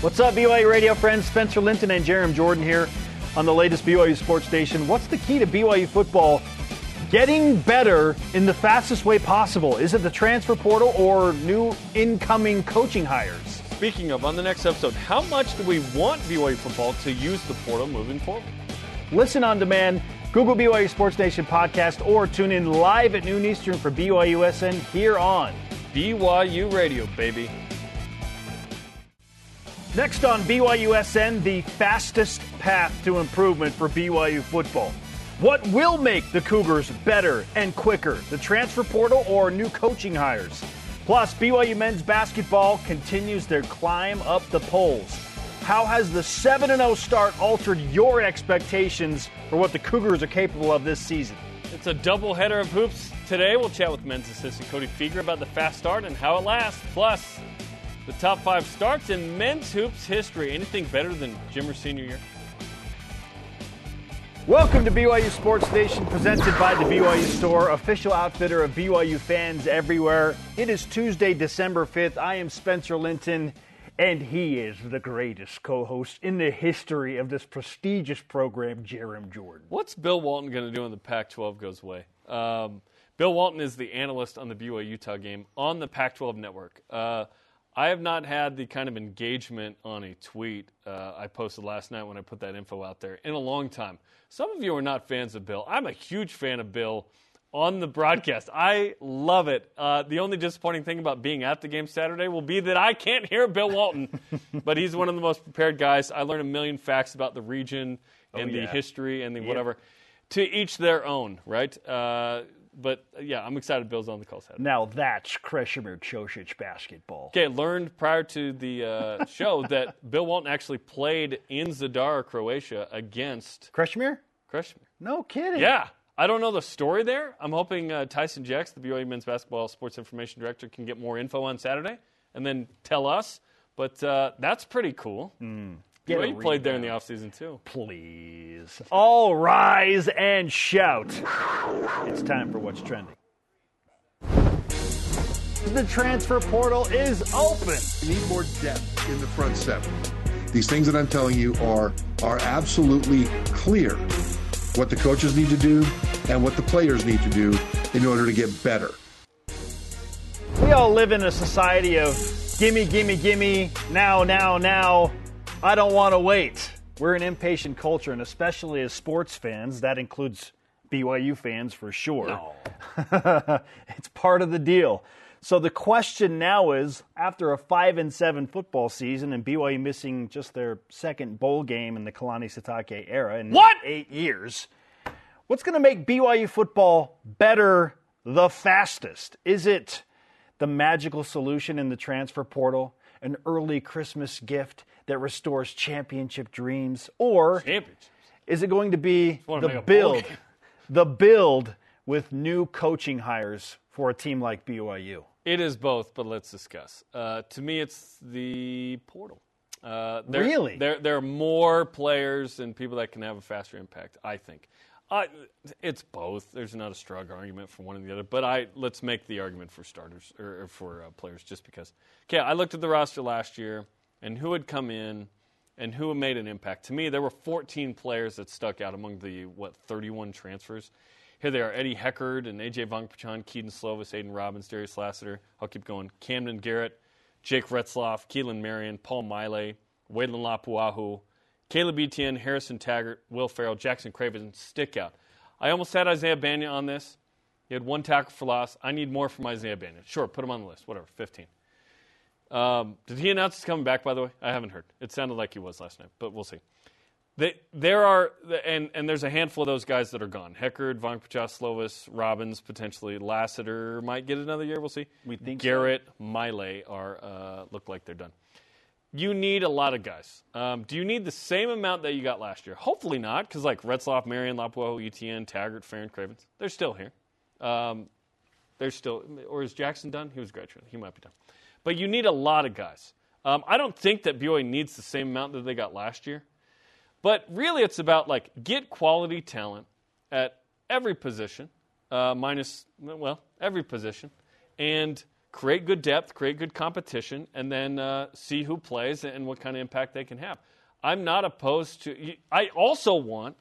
What's up, BYU radio friends? Spencer Linton and Jarom Jordan here on the latest BYU Sports Nation. What's the key to BYU football getting better in the fastest way possible? Is it the transfer portal or new incoming coaching hires? Speaking of, on the next episode, how much do we want BYU football to use the portal moving forward? Listen on demand, Google BYU Sports Nation podcast, or tune in live at noon Eastern for BYUSN here on BYU Radio, baby. Next on BYUSN, the fastest path to improvement for BYU football. What will make the Cougars better and quicker? The transfer portal or new coaching hires? Plus, BYU men's basketball continues their climb up the polls. How has the 7 0 start altered your expectations for what the Cougars are capable of this season? It's a double header of hoops. Today, we'll chat with men's assistant Cody Fueger about the fast start and how it lasts. Plus, the top five starts in men's hoops history. Anything better than Jimmer's senior year? Welcome to BYU Sports Nation, presented by the BYU Store, official outfitter of BYU fans everywhere. It is Tuesday, December 5th. I am Spencer Linton, and he is the greatest co host in the history of this prestigious program, Jarom Jordan. What's Bill Walton going to do when the Pac 12 goes away? Um, Bill Walton is the analyst on the BYU Utah game on the Pac 12 network. Uh, I have not had the kind of engagement on a tweet uh, I posted last night when I put that info out there in a long time. Some of you are not fans of Bill. I'm a huge fan of Bill on the broadcast. I love it. Uh, the only disappointing thing about being at the game Saturday will be that I can't hear Bill Walton, but he's one of the most prepared guys. I learned a million facts about the region and oh, yeah. the history and the yeah. whatever. To each their own, right? Uh, but uh, yeah, I'm excited. Bill's on the call set. Now that's Krešimir Ćosić basketball. Okay, learned prior to the uh, show that Bill Walton actually played in Zadar, Croatia, against Krešimir. Krešimir. No kidding. Yeah, I don't know the story there. I'm hoping uh, Tyson Jecks, the BYU men's basketball sports information director, can get more info on Saturday and then tell us. But uh, that's pretty cool. Mm. Get you played there in the offseason too. Please. All rise and shout. It's time for what's trending. The transfer portal is open. We need more depth in the front seven. These things that I'm telling you are are absolutely clear what the coaches need to do and what the players need to do in order to get better. We all live in a society of gimme, gimme, gimme, now, now, now. I don't want to wait. We're an impatient culture, and especially as sports fans, that includes BYU fans for sure. No. it's part of the deal. So the question now is, after a five and seven football season and BYU missing just their second bowl game in the Kalani Sitake era in what? eight years, what's going to make BYU football better the fastest? Is it the magical solution in the transfer portal? An early Christmas gift? that restores championship dreams, or is it going to be the build, the build with new coaching hires for a team like BYU? It is both, but let's discuss. Uh, to me, it's the portal. Uh, there, really? There, there are more players and people that can have a faster impact, I think. It's both. There's not a strong argument for one or the other, but I let's make the argument for starters or, or for uh, players just because. Okay, I looked at the roster last year and who had come in and who had made an impact. To me, there were 14 players that stuck out among the, what, 31 transfers. Here they are Eddie Heckard and AJ Vongphachanh, Kedon Slovis, Aidan Robbins, Darius Lassiter. I'll keep going. Camden Garrett, Jake Retzlaff, Keelan Marion, Paul Maile, Weylin Lapuaho, Caleb Etienne, Harrison Taggart, Will Farrell, Jackson Craven stick out. I almost had Isaiah Bagnah on this. He had one tackle for loss. I need more from Isaiah Bagnah. Sure, put him on the list. Whatever, 15. Um, did he announce he's coming back? By the way, I haven't heard. It sounded like he was last night, but we'll see. They, there are and and there's a handful of those guys that are gone. Heckard, Von Slovis, Robbins, potentially Lassiter might get another year. We'll see. We think Garrett, so. Maile are uh, look like they're done. You need a lot of guys. Um, do you need the same amount that you got last year? Hopefully not, because like Retzlaff, Marion, Lapuaho, Etienne, Taggart, Farron, Cravens, they're still here. Um, they're still, or is Jackson done? He was graduating. He might be done but you need a lot of guys. Um, I don't think that BYU needs the same amount that they got last year, but really it's about like get quality talent at every position, uh, minus well every position, and create good depth, create good competition, and then uh, see who plays and what kind of impact they can have. I'm not opposed to. I also want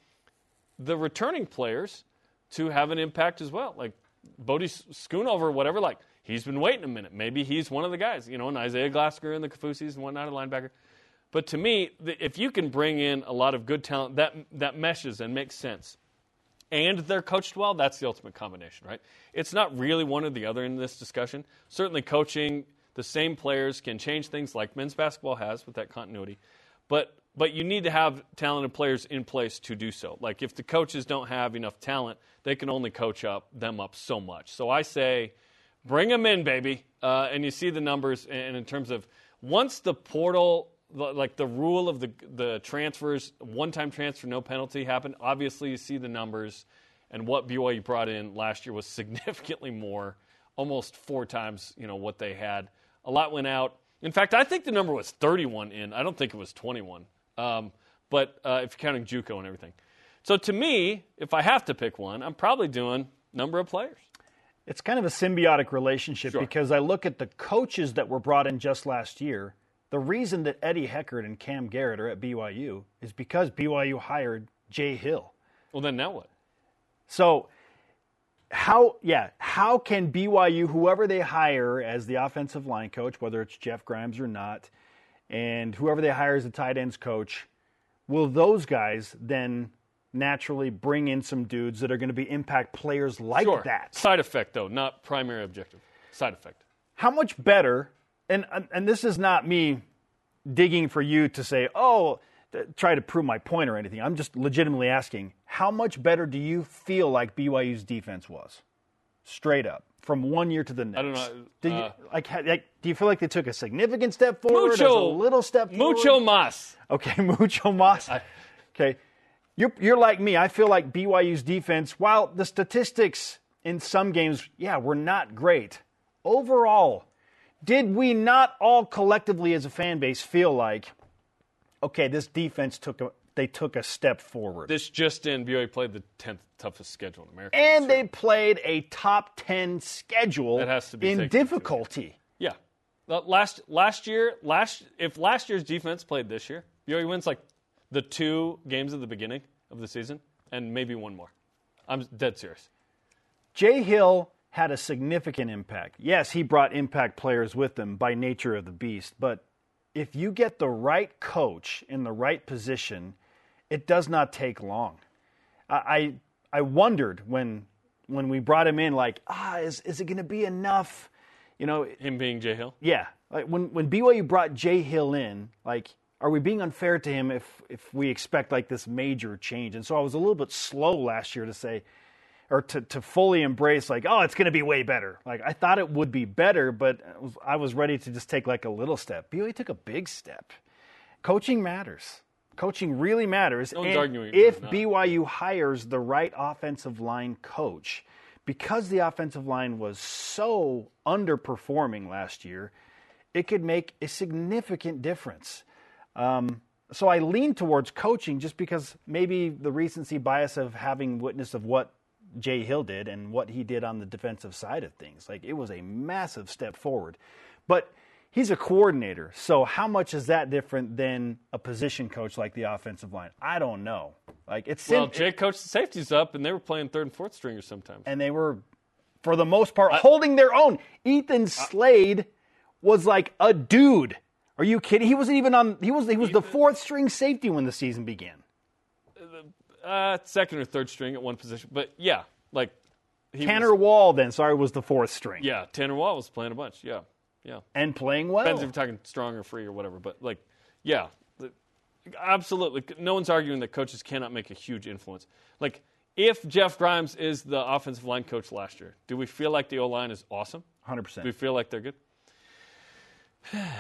the returning players to have an impact as well. Like Bodie Schoonover, whatever. Like he's been waiting a minute. Maybe he's one of the guys. You know, and Isaiah Glasgow and the Kaufusis and whatnot, a linebacker. But to me, if you can bring in a lot of good talent, that that meshes and makes sense, and they're coached well, that's the ultimate combination, right? It's not really one or the other in this discussion. Certainly, coaching the same players can change things, like men's basketball has with that continuity. But but you need to have talented players in place to do so. Like if the coaches don't have enough talent, they can only coach up them up so much. So I say, bring them in, baby. Uh, and you see the numbers, and in terms of once the portal like the rule of the the transfers, one time transfer, no penalty happened. Obviously, you see the numbers, and what BYU brought in last year was significantly more, almost four times you know what they had. A lot went out. In fact, I think the number was 31 in. I don't think it was 21. Um, but uh, if you're counting JUCO and everything, so to me, if I have to pick one, I'm probably doing number of players. It's kind of a symbiotic relationship Sure. because I look at the coaches that were brought in just last year the reason that Eddie Heckard and Cam Garrett are at BYU is because BYU hired Jay Hill. Well, then now what? So, how, yeah, how can BYU, whoever they hire as the offensive line coach, whether it's Jeff Grimes or not, and whoever they hire as the tight ends coach, will those guys then naturally bring in some dudes that are going to be impact players like Sure. that? Side effect, though, not primary objective. Side effect. how much better and and this is not me digging for you to say oh th- try to prove my point or anything i'm just legitimately asking how much better do you feel like byu's defense was straight up from one year to the next I don't know, do you, uh, like, like do you feel like they took a significant step forward as a little step forward Mucho mas. Okay, mucho más. Okay, you're you're like me. I feel like BYU's defense, while the statistics in some games, yeah, were not great. Overall, did we not all collectively as a fan base feel like, okay, this defense took a they took a step forward, This just in, BYU played the 10th toughest schedule in America. and they played a top ten schedule That has to be in difficulty. Yeah. Last last year, last if last year's defense played this year, BYU wins like the two games at the beginning of the season and maybe one more. I'm dead serious. Jay Hill had a significant impact. Yes, he brought impact players with him by nature of the beast, but if you get the right coach in the right position, it does not take long. I I, I wondered when when we brought him in, like, ah, is is it going to be enough? You know, Him being Jay Hill. yeah. Like when when BYU brought Jay Hill in, like, are we being unfair to him if if we expect like this major change? And so I was a little bit slow last year to say, or to to fully embrace like, oh, it's going to be way better. Like I thought it would be better, but I was- ready to just take like a little step. BYU took a big step. Coaching matters. Coaching really matters. No And arguing if. BYU hires the right offensive line coach, because the offensive line was so underperforming last year, it could make a significant difference. Um, so I lean towards coaching just because maybe the recency bias of having witness of what Jay Hill did and what he did on the defensive side of things. Like it was a massive step forward. But he's a coordinator. So how much is that different than a position coach like the offensive line? I don't know. Like it's Well, Jay coached the safeties up, and they were playing third and fourth stringers sometimes. and they were, for the most part, holding their own. Ethan Slade was like a dude. Are you kidding? He wasn't even on. He was. He was the fourth string safety when the season began. Uh, second or third string at one position, but yeah, like he Tanner Was, Wall, then sorry, was the fourth string. yeah, Tanner Wall was playing a bunch. Yeah, yeah. and playing well. Depends if you're talking strong or free or whatever, but like, yeah, absolutely. No one's arguing that coaches cannot make a huge influence. Like, if Jeff Grimes is the offensive line coach last year, do we feel like the O line is awesome? Hundred percent. Do we feel like they're good?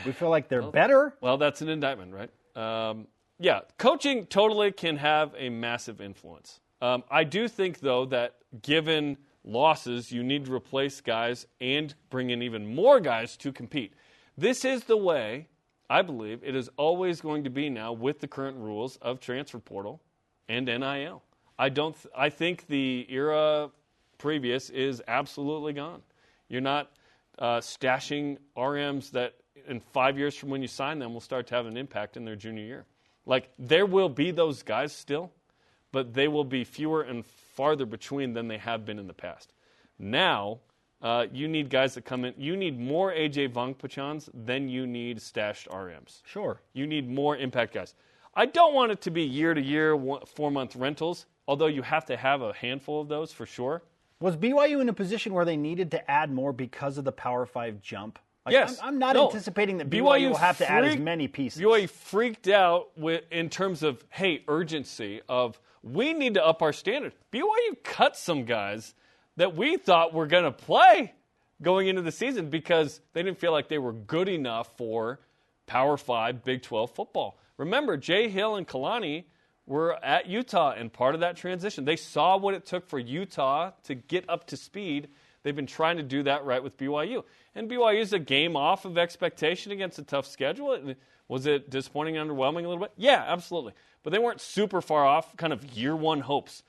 We feel like they're better. Well, that's an indictment, right? Um, yeah, coaching totally can have a massive influence. Um, I do think, though, that given losses, you need to replace guys and bring in even more guys to compete. This is the way, I believe, it is always going to be now with the current rules of transfer portal and NIL. I don't. Th- I think the era previous is absolutely gone. You're not. uh, stashing RMs that in five years from when you sign them will start to have an impact in their junior year. Like there will be those guys still, but they will be fewer and farther between than they have been in the past. Now, uh, you need guys that come in. You need more AJ Vongphachans than you need stashed RMs. Sure. You need more impact guys. I don't want it to be year to year, four month rentals, although you have to have a handful of those for sure. Was BYU in a position where they needed to add more because of the Power Five jump? Like, yes. I'm, I'm not No. anticipating that BYU, BYU will have to add as many pieces. BYU freaked out with, in terms of, hey, urgency of we need to up our standard. BYU cut some guys that we thought were going to play going into the season because they didn't feel like they were good enough for Power 5 Big 12 football. Remember, Jay Hill and Kalani were at Utah and part of that transition. They saw what it took for Utah to get up to speed. They've been trying to do that right with BYU. And BYU is a game off of expectation against a tough schedule. Was it disappointing and underwhelming a little bit? Yeah, absolutely. But they weren't super far off, kind of year one hopes.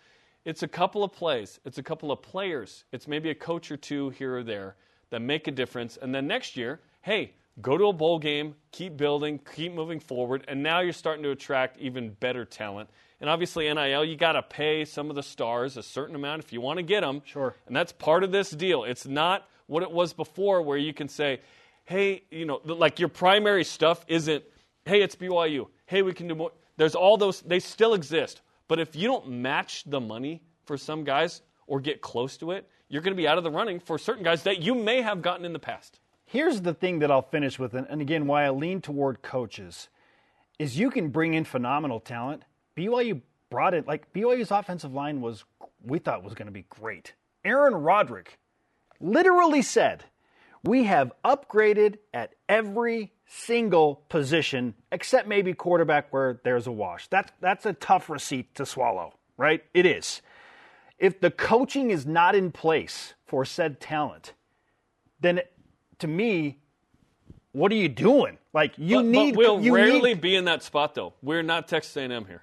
It's a couple of plays, it's a couple of players, it's maybe a coach or two here or there that make a difference. And then next year, hey, go to a bowl game, keep building, keep moving forward, and now you're starting to attract even better talent. And obviously, NIL, you got to pay some of the stars a certain amount if you want to get them. Sure. And that's part of this deal. It's not what it was before, where you can say, hey, you know, like your primary stuff isn't, hey, it's BYU. Hey, we can do more. There's all those, they still exist. But if you don't match the money for some guys or get close to it, you're going to be out of the running for certain guys that you may have gotten in the past. Here's the thing that I'll finish with, and again, why I lean toward coaches, is you can bring in phenomenal talent. BYU brought it like BYU's offensive line was we thought was going to be great. Aaron Roderick literally said, "We have upgraded at every single position except maybe quarterback where there's a wash." That's that's a tough receipt to swallow, right? It is. If the coaching is not in place for said talent, then to me, what are you doing? Like you but, need, but we'll you rarely need, be in that spot, though. We're not Texas A&M here.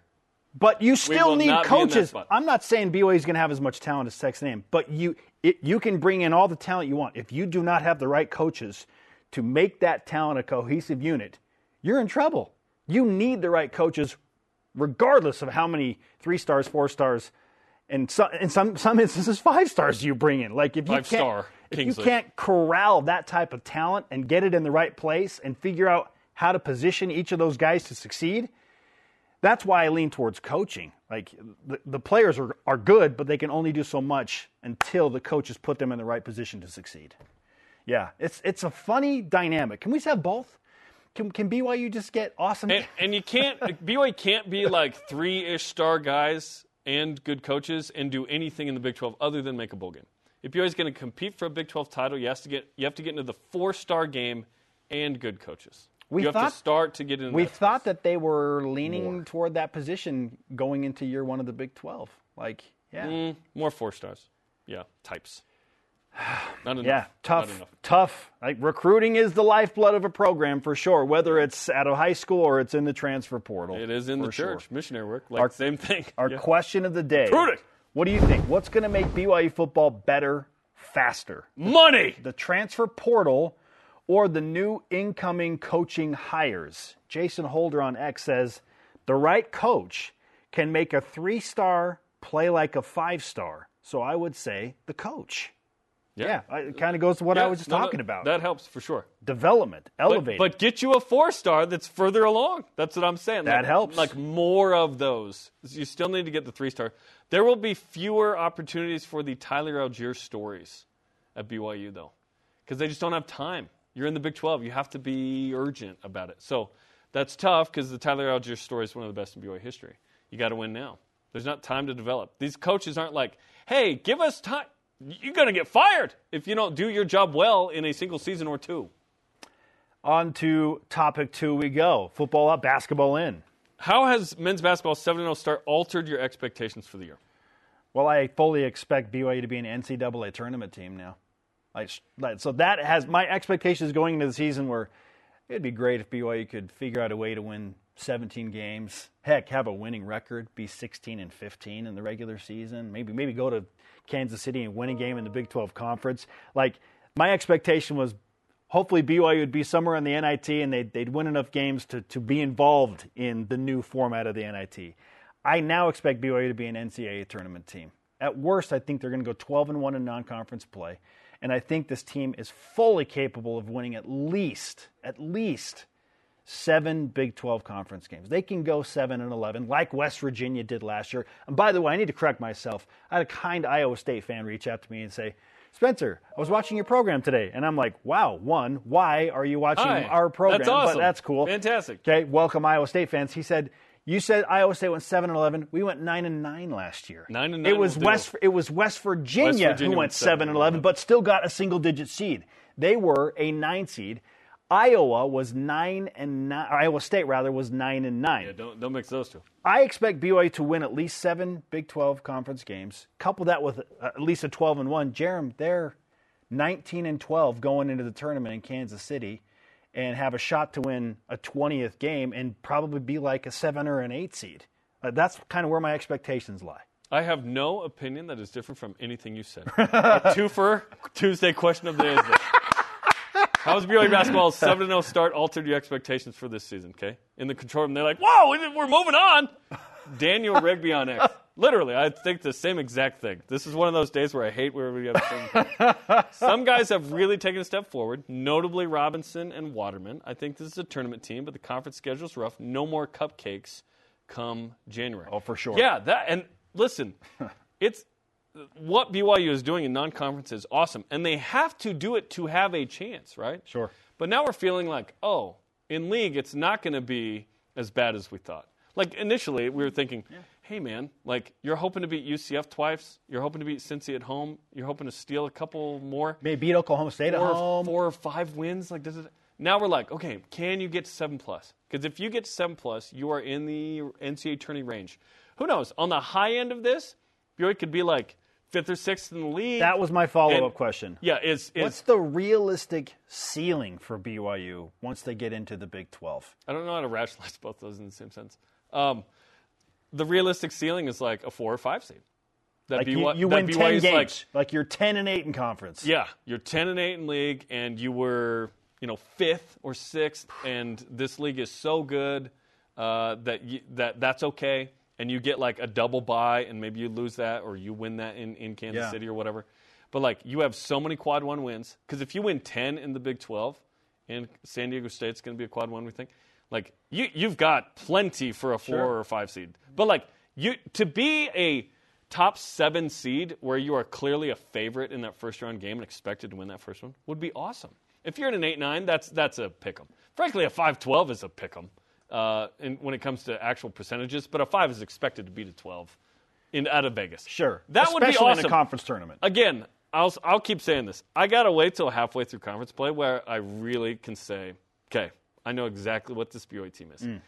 But you still need not be in that coaches. I'm not saying BYU is going to have as much talent as Texas A&M, but you it, you can bring in all the talent you want. If you do not have the right coaches to make that talent a cohesive unit, you're in trouble. You need the right coaches, regardless of how many three stars, four stars, and some in some some instances five stars you bring in. Like if you Five can't, star if you can't corral that type of talent and get it in the right place and figure out how to position each of those guys to succeed, that's why I lean towards coaching. Like the, the players are, are good, but they can only do so much until the coaches put them in the right position to succeed. Yeah, it's it's a funny dynamic. Can we just have both? Can, can BYU just get awesome? And, and you can't, BYU can't be like three ish star guys and good coaches and do anything in the Big 12 other than make a bowl game. If BYU is going to compete for a Big 12 title, you have to get, you have to get into the four star game and good coaches. We you have thought- to start to get into we that thought that they were leaning toward that position going into year one of the Big Twelve. Like, yeah, Mm, more four stars. Yeah, types. Not enough. yeah, Not tough, enough. tough. Like recruiting is the lifeblood of a program for sure. Whether it's at a high school or it's in the transfer portal, It is in for the sure. church. Missionary work. Like, Our- same thing. Our Yeah. question of the day: Recruiting. What do you think? What's going to make BYU football better, faster? Money! the transfer portal or the new incoming coaching hires. Jason Holder on X says the right coach can make a three star play like a five star. So I would say the coach. Yeah, it kind of goes to what I was just no, talking about. That helps for sure. Development, But, but get you a four star that's further along. That's what I'm saying. That Like- helps. Like more of those. You still need to get the three star. There will be fewer opportunities for the Tyler Allgeier stories at BYU though, because they just don't have time. You're in the Big 12. You have to be urgent about it. So that's tough because the Tyler Allgeier story is one of the best in BYU history. You got to win now. There's not time to develop. These coaches aren't like, hey, give us time. You're going to get fired if you don't do your job well in a single season or two. On to topic two we go. Football up, basketball in. How has men's basketball 7 0 start altered your expectations for the year? Well, I fully expect BYU to be an NCAA tournament team now. Like, so that has my expectations going into the season were it'd be great if BYU could figure out a way to win 17 games. Heck, have a winning record, be 16 and 15 in the regular season. Maybe maybe go to Kansas City and win a game in the Big 12 conference. Like my expectation was hopefully BYU would be somewhere in the NIT and they'd, they'd win enough games to, to be involved in the new format of the NIT. I now expect BYU to be an NCAA tournament team. At worst, I think they're going to go 12 and 1 in non conference play. And I think this team is fully capable of winning at least, at least seven Big 12 conference games. They can go 7 and 11 like West Virginia did last year. And by the way, I need to correct myself. I had a kind Iowa State fan reach out to me and say, Spencer, I was watching your program today. And I'm like, wow, one, why are you watching Hi. our program? That's awesome. But that's cool. Fantastic. Okay, welcome Iowa State fans. He said, you said Iowa State went seven and eleven. We went nine and nine last year. Nine and nine. It was do. West. It was West Virginia, West Virginia who went seven and 7-11. eleven, but still got a single digit seed. They were a nine seed. Iowa was nine and nine. Iowa State rather was nine and nine. Yeah, don't don't mix those two. I expect BYU to win at least seven Big 12 conference games. Couple that with uh, at least a 12 and one. Jarom, they're 19 and 12 going into the tournament in Kansas City, and have a shot to win a 20th game and probably be like a seven or an eight seed. Uh, that's kind of where my expectations lie. I have no opinion that is different from anything you said. Our Twofer Tuesday question of the day is this. How's BYU basketball's 7 0 start altered your expectations for this season, okay? In the control room, they're like, whoa, we're moving on. Daniel Rigby on X. Literally, I think the same exact thing. This is one of those days where I hate where we have some. some guys have really taken a step forward, notably Robinson and Waterman. I think this is a tournament team, but the conference schedule's rough. No more cupcakes come January. Oh, for sure. Yeah, that and listen, it's what BYU is doing in non-conference is awesome, and they have to do it to have a chance, right? Sure. But now we're feeling like, oh, in league, it's not going to be as bad as we thought. Like initially, we were thinking, hey man, like you're hoping to beat UCF twice, you're hoping to beat Cincy at home, you're hoping to steal a couple more, Maybe beat Oklahoma State at home. four or five wins. Like does it? Now we're like, okay, can you get to seven plus? Because if you get to seven plus, you are in the NCAA tourney range. Who knows? On the high end of this, BYU could be like fifth or sixth in the league. That was my follow-up question. yeah, is What's the realistic ceiling for BYU once they get into the Big 12? I don't know how to rationalize both those in the same sense. Um, the realistic ceiling is like a four or five seed. That Like you, BY you that win BYU 10 games, like like, you're 10 and 8 in conference. Yeah, you're 10 and 8 in league, and you were, you know, fifth or sixth, and this league is so good uh, that you, that that's okay, and you get like a double bye, and maybe you lose that, or you win that in, in Kansas Yeah. City or whatever. But like, you have so many quad one wins because if you win 10 in the Big 12, and San Diego State's going to be a quad one, we think. Like you, you've got plenty for a four Sure. or five seed. But like you, to be a top seven seed where you are clearly a favorite in that first round game and expected to win that first one would be awesome. If you're in an eight nine, that's that's a pick 'em. Frankly, a five twelve is a pick 'em uh, in, when it comes to actual percentages. But a five is expected to beat a twelve in out of Vegas. Sure. that would be Especially awesome in a conference tournament. again, I'll I'll keep saying this. I gotta wait till halfway through conference play where I really can say, okay, I know exactly what this BYU team is. Mm.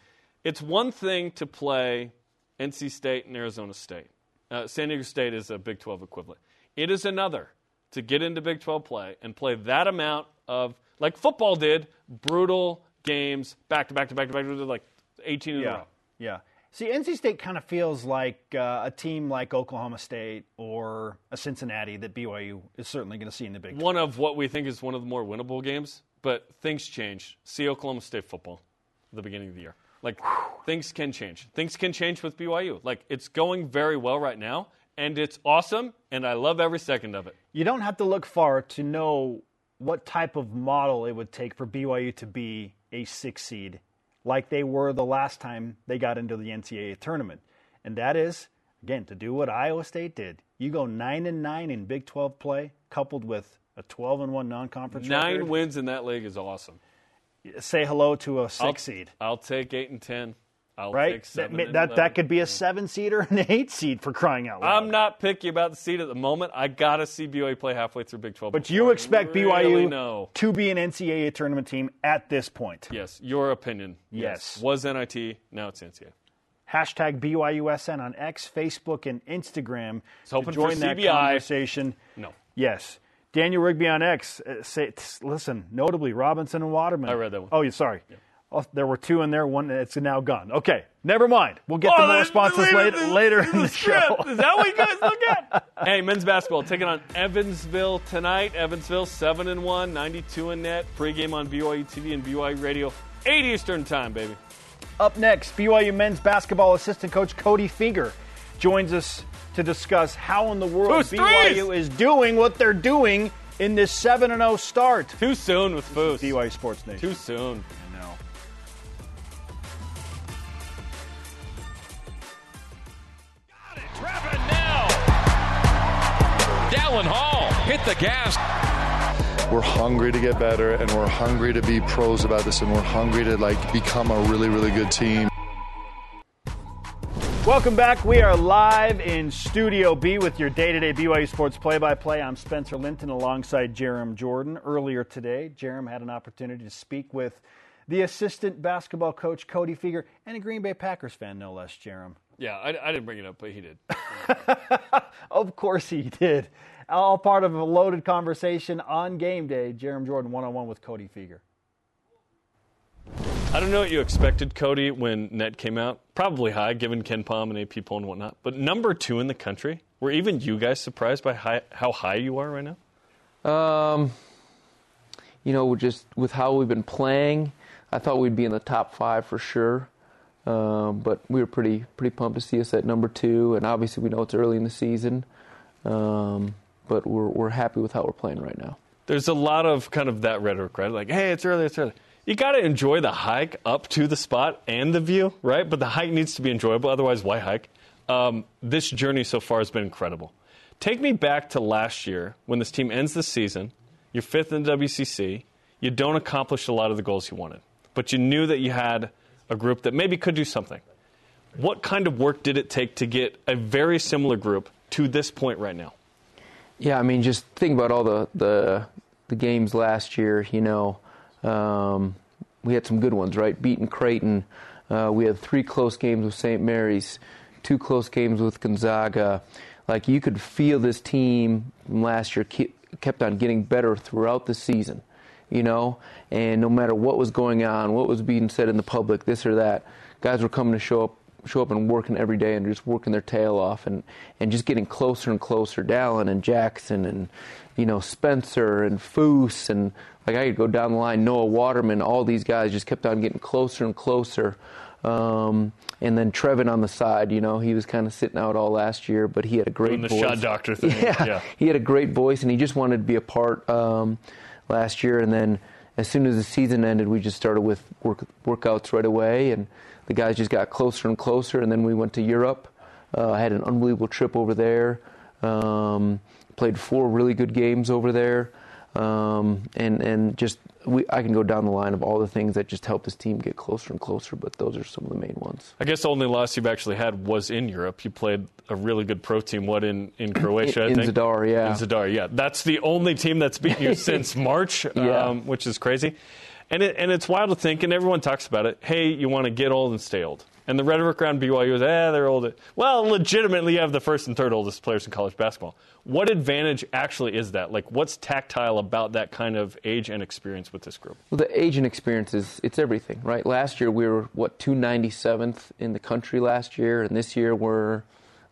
It's one thing to play NC State and Arizona State. Uh, San Diego State is a Big 12 equivalent. It is another to get into Big 12 play and play that amount of like football did, brutal games back to back to back to back to like 18 in a row. Yeah. See, NC State kind of feels like uh, a team like Oklahoma State or a Cincinnati that BYU is certainly going to see in the Big 12. one of what we think is one of the more winnable games, but things change. See Oklahoma State football at the beginning of the year. Like things can change. Things can change with BYU. Like it's going very well right now, and it's awesome, and I love every second of it. You don't have to look far to know what type of model it would take for BYU to be a six seed, like they were the last time they got into the NCAA tournament. And that is, again, to do what Iowa State did. You go nine and nine in Big 12 play, coupled with a 12 and one non-conference Nine record. wins in that league is awesome. Say hello to a 6 I'll, seed. I'll take eight and ten. I'll right? take That, seven. ma- and that, that could be a seven seed or an eight seed for crying out loud. I'm not picky about the seed at the moment. I gotta see BYU play halfway through Big 12. but you expect really BYU know. to be an NCAA tournament team at this point. Yes, your opinion. Yes. Was NIT, now it's NCAA. Hashtag BYUSN on X, Facebook, and Instagram to hoping for join that CBI. conversation. No. Yes. Daniel Rigby on X. Uh, say, listen, notably Robinson and Waterman. I read that one. Oh, yeah, sorry. Oh, there were two in there. One it's now gone. Okay, never mind. We'll get Oh, the more the- responses the- later, the- later in the script. show. Is that what you guys look at? hey, men's basketball taking on Evansville tonight. Evansville seven and one, 92 in net. Pregame on BYU TV and BYU Radio, 8 Eastern time, baby. Up next, BYU men's basketball assistant coach Cody Fueger joins us to discuss how in the world Who's BYU threes? is doing what they're doing in this 7 0 start. Too soon with Foos. BYU Sports Nation. Too soon. I know. Got it. Trevin now. Dallin Hall hit the gas. we're hungry to get better and we're hungry to be pros about this and we're hungry to like become a really really good team Welcome back. We are live in Studio B with your day to day BYU Sports play by play. I'm Spencer Linton alongside Jarom Jordan. Earlier today, Jarom had an opportunity to speak with the assistant basketball coach, Cody Fueger, and a Green Bay Packers fan, no less, Jarom. Yeah, I, I didn't bring it up, but he did. Of course he did. All part of a loaded conversation on game day. Jarom Jordan one on one with Cody Fueger. I don't know what you expected, Cody, when net came out. Probably high, given KenPom and AP poll and whatnot. But number two in the country. Were even you guys surprised by high, how high you are right now? Um, you know, just with how we've been playing, I thought we'd be in the top five for sure. Um, but we were pretty pretty pumped to see us at number two, and obviously we know it's early in the season. Um, but we're we're happy with how we're playing right now. There's a lot of kind of that rhetoric, right? Like, hey, it's early, it's early. You got to enjoy the hike up to the spot and the view, right? But the hike needs to be enjoyable. Otherwise, why hike? Um, this journey so far has been incredible. Take me back to last year when this team ends the season. You're fifth in the WCC. You don't accomplish a lot of the goals you wanted, but you knew that you had a group that maybe could do something. What kind of work did it take to get a very similar group to this point right now? Yeah, I mean, just think about all the the, the games last year. You know, um, we had some good ones, right? Beating Creighton. Uh, we had three close games with St. Mary's, two close games with Gonzaga. Like you could feel this team last year kept on getting better throughout the season. You know, and no matter what was going on, what was being said in the public, this or that, guys were coming to show up show up and working every day and just working their tail off and, and just getting closer and closer. Dallin and Jackson and you know Spencer and Foose and like I could go down the line. Noah Waterman, all these guys just kept on getting closer and closer. Um, and then Trevin on the side, you know, he was kind of sitting out all last year, but he had a great Doing the voice. shot doctor thing. Yeah, Yeah. he had a great voice and he just wanted to be a part um, last year. And then as soon as the season ended, we just started with work, workouts right away, and the guys just got closer and closer. And then we went to Europe. Uh, I had an unbelievable trip over there. Um, played four really good games over there, um, and and just we, I can go down the line of all the things that just helped this team get closer and closer. But those are some of the main ones. I guess the only loss you've actually had was in Europe. You played a really good pro team. What in, in Croatia? In- I in think Zadar, yeah. In Zadar, yeah. That's the only team that's beaten you since March, Yeah. um, which is crazy. And it, and it's wild to think, and everyone talks about it. Hey, you want to get old and stay old. And the rhetoric around BYU is, eh, they're old. Well, legitimately, you have the first and third oldest players in college basketball. What advantage actually is that? Like, what's tactile about that kind of age and experience with this group? Well, the age and experience is it's everything, right? Last year we were what 297th in the country last year, and this year we're,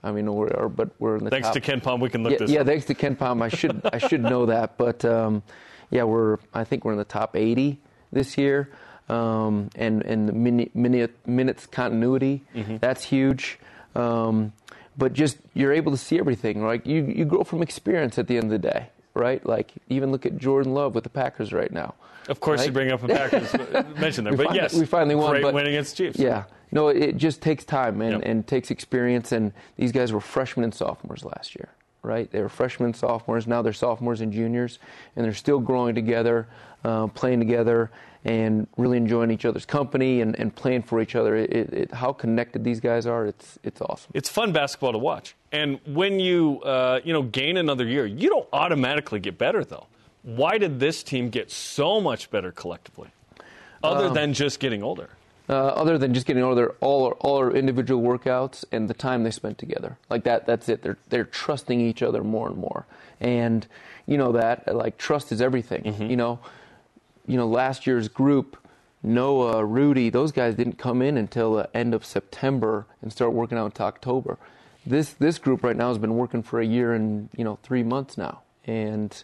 I mean, we're but we're in the top. Thanks top. to KenPom, we can look yeah, this yeah, up. thanks to KenPom. I should I should know that, but um, yeah, we're I think we're in the top 80 this year, um, and and the mini, mini, minutes continuity Mm-hmm. that's huge. Um, but just you're able to see everything, right? You you grow from experience at the end of the day, right? Like even look at Jordan Love with the Packers right now. Of course, you bring up the Packers mention there, We but finally- yes, we finally won, Great but- win against Chiefs. Yeah. No, it just takes time and, Yep. and takes experience. And these guys were freshmen and sophomores last year, right? They were freshmen sophomores. Now they're sophomores and juniors, and they're still growing together, uh, playing together, and really enjoying each other's company and, and playing for each other. It, it, it, how connected these guys are, it's, it's awesome. It's fun basketball to watch, and when you uh, you know gain another year, you don't automatically get better though. Why did this team get so much better collectively, other than just getting older? Uh, other than just getting older, all our, all our individual workouts and the time they spent together. Like that, that's it. They're they're trusting each other more and more, and you know that like trust is everything. You know, you know last year's group, Noah, Rudy, those guys didn't come in until the end of September and start working out until October. This this group right now has been working for a year and you know three months now, and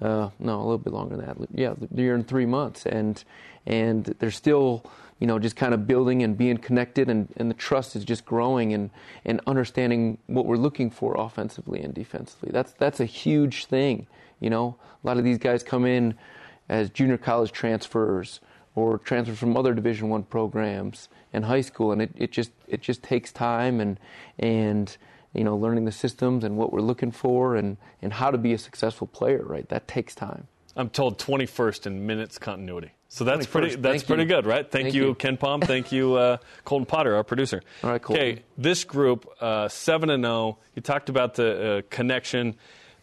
uh, no, a little bit longer than that. Yeah, a year and three months, and and they're still you know just kind of building and being connected, and, and the trust is just growing and and understanding what we're looking for offensively and defensively. That's that's a huge thing. You know, a lot of these guys come in as junior college transfers or transfers from other Division One programs in high school, and it, it just it just takes time and and you know learning the systems and what we're looking for and and how to be a successful player. Right, that takes time. I'm told 21st in minutes continuity. So that's 21st. pretty. That's Thank pretty you. good, right? Thank, Thank you, you. KenPom. Thank you, uh, Colton Potter, our producer. All right, Colton. Okay, this group uh, seven and zero. You talked about the uh, connection.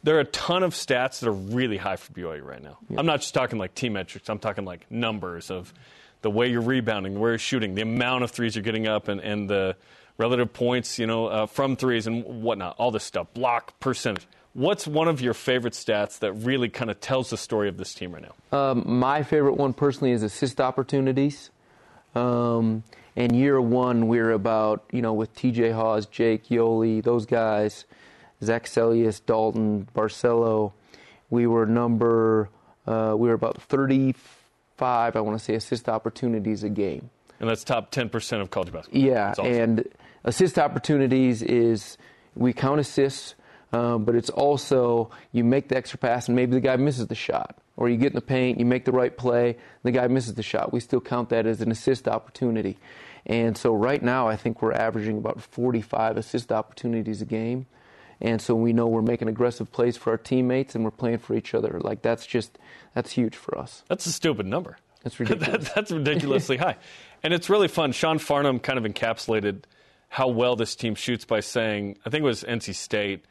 There are a ton of stats that are really high for BYU right now. I'm not just talking like team metrics. I'm talking like numbers of the way you're rebounding, the way you're shooting, the amount of threes you're getting up, and, and the relative points, you know, uh, from threes and whatnot. All this stuff, block percentage. What's one of your favorite stats that really kind of tells the story of this team right now? Um, my favorite one personally is assist opportunities. Um, and year one, we're about, you know, with TJ Haws, Jake Yoeli, those guys, Zac Seljaas, Dalton, Barcello, we were number, uh, we were about 35, I want to say, assist opportunities a game. And that's top 10% of college basketball. Yeah, awesome. and assist opportunities is we count assists, um, but it's also you make the extra pass and maybe the guy misses the shot, or you get in the paint, you make the right play, the guy misses the shot. We still count that as an assist opportunity. And so right now, I think we're averaging about 45 assist opportunities a game. And so we know we're making aggressive plays for our teammates and we're playing for each other. Like that's just that's huge for us. That's a stupid number. That's ridiculous. That- that's ridiculously high. And it's really fun. Sean Farnham kind of encapsulated how well this team shoots by saying, I think it was NC State,